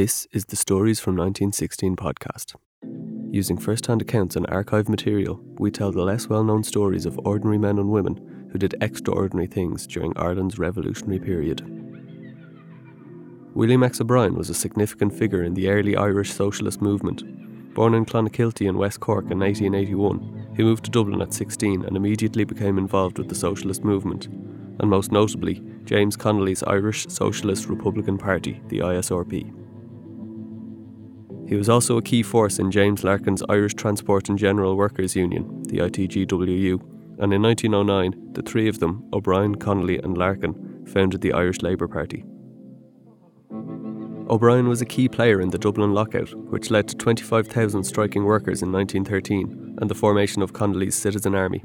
This is the Stories from 1916 podcast. Using first hand accounts and archive material, we tell the less well known stories of ordinary men and women who did extraordinary things during Ireland's revolutionary period. William X. O'Brien was a significant figure in the early Irish socialist movement. Born in Clonakilty in West Cork in 1881, he moved to Dublin at 16 and immediately became involved with the socialist movement, and most notably, James Connolly's Irish Socialist Republican Party, the ISRP. He was also a key force in James Larkin's Irish Transport and General Workers Union, the ITGWU, and in 1909, the three of them, O'Brien, Connolly, and Larkin, founded the Irish Labour Party. O'Brien was a key player in the Dublin lockout, which led to 25,000 striking workers in 1913 and the formation of Connolly's Citizen Army.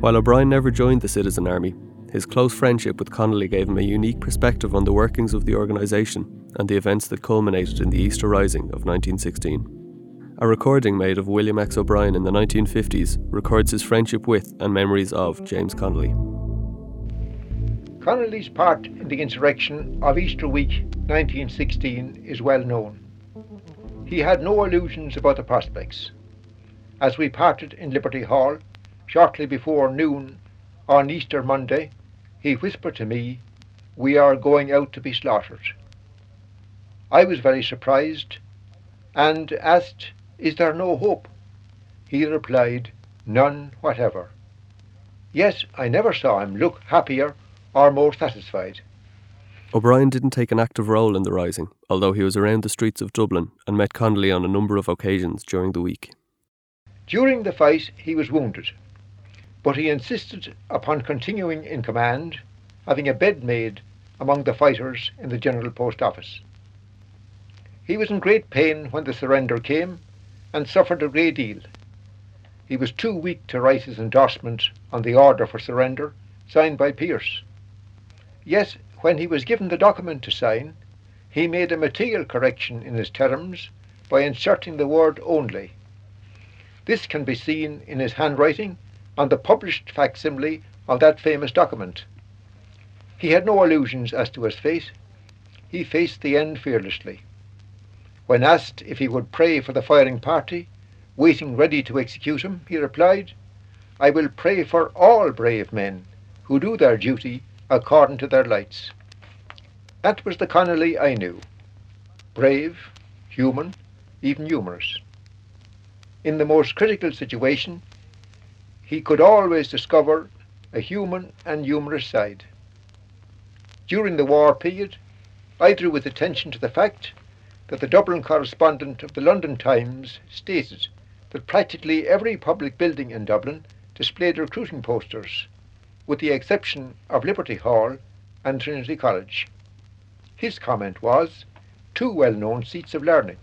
While O'Brien never joined the Citizen Army, his close friendship with Connolly gave him a unique perspective on the workings of the organisation and the events that culminated in the Easter Rising of 1916. A recording made of William X. O'Brien in the 1950s records his friendship with and memories of James Connolly. Connolly's part in the insurrection of Easter week 1916 is well known. He had no illusions about the prospects. As we parted in Liberty Hall shortly before noon on Easter Monday, he whispered to me, We are going out to be slaughtered. I was very surprised and asked, Is there no hope? He replied, None whatever. Yet I never saw him look happier or more satisfied. O'Brien didn't take an active role in the rising, although he was around the streets of Dublin and met Connolly on a number of occasions during the week. During the fight, he was wounded but he insisted upon continuing in command, having a bed made among the fighters in the General Post Office. He was in great pain when the surrender came and suffered a great deal. He was too weak to write his endorsement on the order for surrender signed by Pearse. Yet, when he was given the document to sign, he made a material correction in his terms by inserting the word only. This can be seen in his handwriting on the published facsimile of that famous document. He had no illusions as to his fate. He faced the end fearlessly. When asked if he would pray for the firing party, waiting ready to execute him, he replied, I will pray for all brave men who do their duty according to their lights. That was the Connolly I knew. Brave, human, even humorous. In the most critical situation, he could always discover a human and humorous side. During the war period, I drew his attention to the fact that the Dublin correspondent of the London Times stated that practically every public building in Dublin displayed recruiting posters, with the exception of Liberty Hall and Trinity College. His comment was, two well known seats of learning.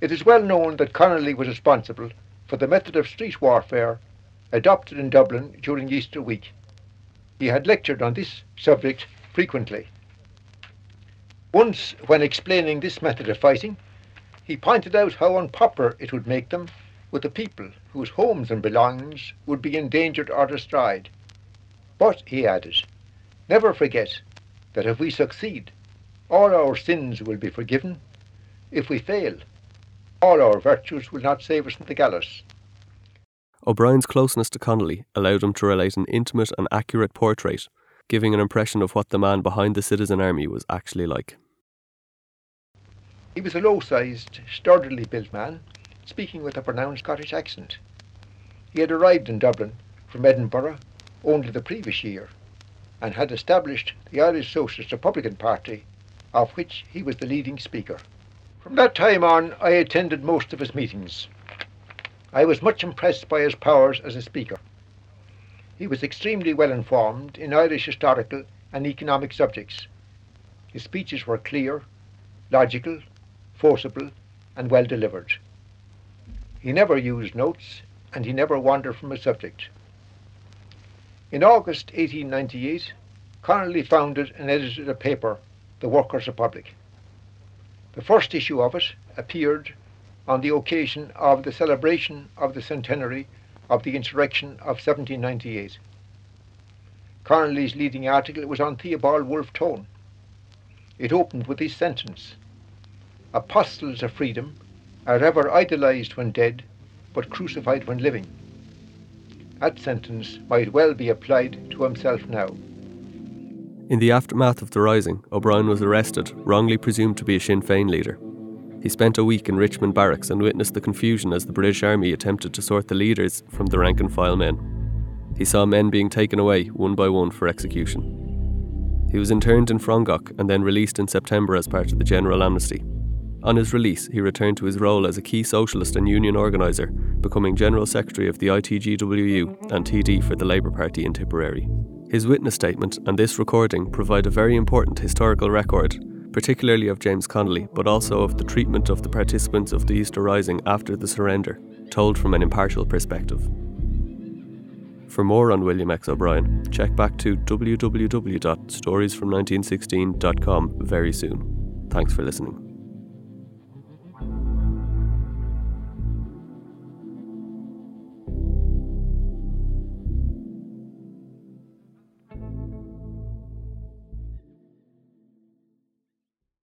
It is well known that Connolly was responsible for the method of street warfare adopted in Dublin during Easter week. He had lectured on this subject frequently. Once, when explaining this method of fighting, he pointed out how unpopular it would make them with the people whose homes and belongings would be endangered or destroyed. But, he added, never forget that if we succeed, all our sins will be forgiven. If we fail, all our virtues will not save us from the gallows. O'Brien's closeness to Connolly allowed him to relate an intimate and accurate portrait, giving an impression of what the man behind the Citizen Army was actually like. He was a low sized, sturdily built man, speaking with a pronounced Scottish accent. He had arrived in Dublin from Edinburgh only the previous year and had established the Irish Socialist Republican Party, of which he was the leading speaker. From that time on, I attended most of his meetings. I was much impressed by his powers as a speaker. He was extremely well informed in Irish historical and economic subjects. His speeches were clear, logical, forcible, and well delivered. He never used notes, and he never wandered from a subject. In August 1898, Connolly founded and edited a paper, The Workers' Republic. The first issue of it appeared on the occasion of the celebration of the centenary of the insurrection of 1798. Connolly's leading article was on Theobald Wolfe Tone. It opened with this sentence apostles of freedom, are ever idolized when dead, but crucified when living. That sentence might well be applied to himself now. In the aftermath of the rising, O'Brien was arrested, wrongly presumed to be a Sinn Féin leader. He spent a week in Richmond barracks and witnessed the confusion as the British Army attempted to sort the leaders from the rank and file men. He saw men being taken away one by one for execution. He was interned in Frongoch and then released in September as part of the general amnesty. On his release, he returned to his role as a key socialist and union organiser, becoming General Secretary of the ITGWU and TD for the Labour Party in Tipperary. His witness statement and this recording provide a very important historical record, particularly of James Connolly, but also of the treatment of the participants of the Easter Rising after the surrender, told from an impartial perspective. For more on William X. O'Brien, check back to www.storiesfrom1916.com very soon. Thanks for listening.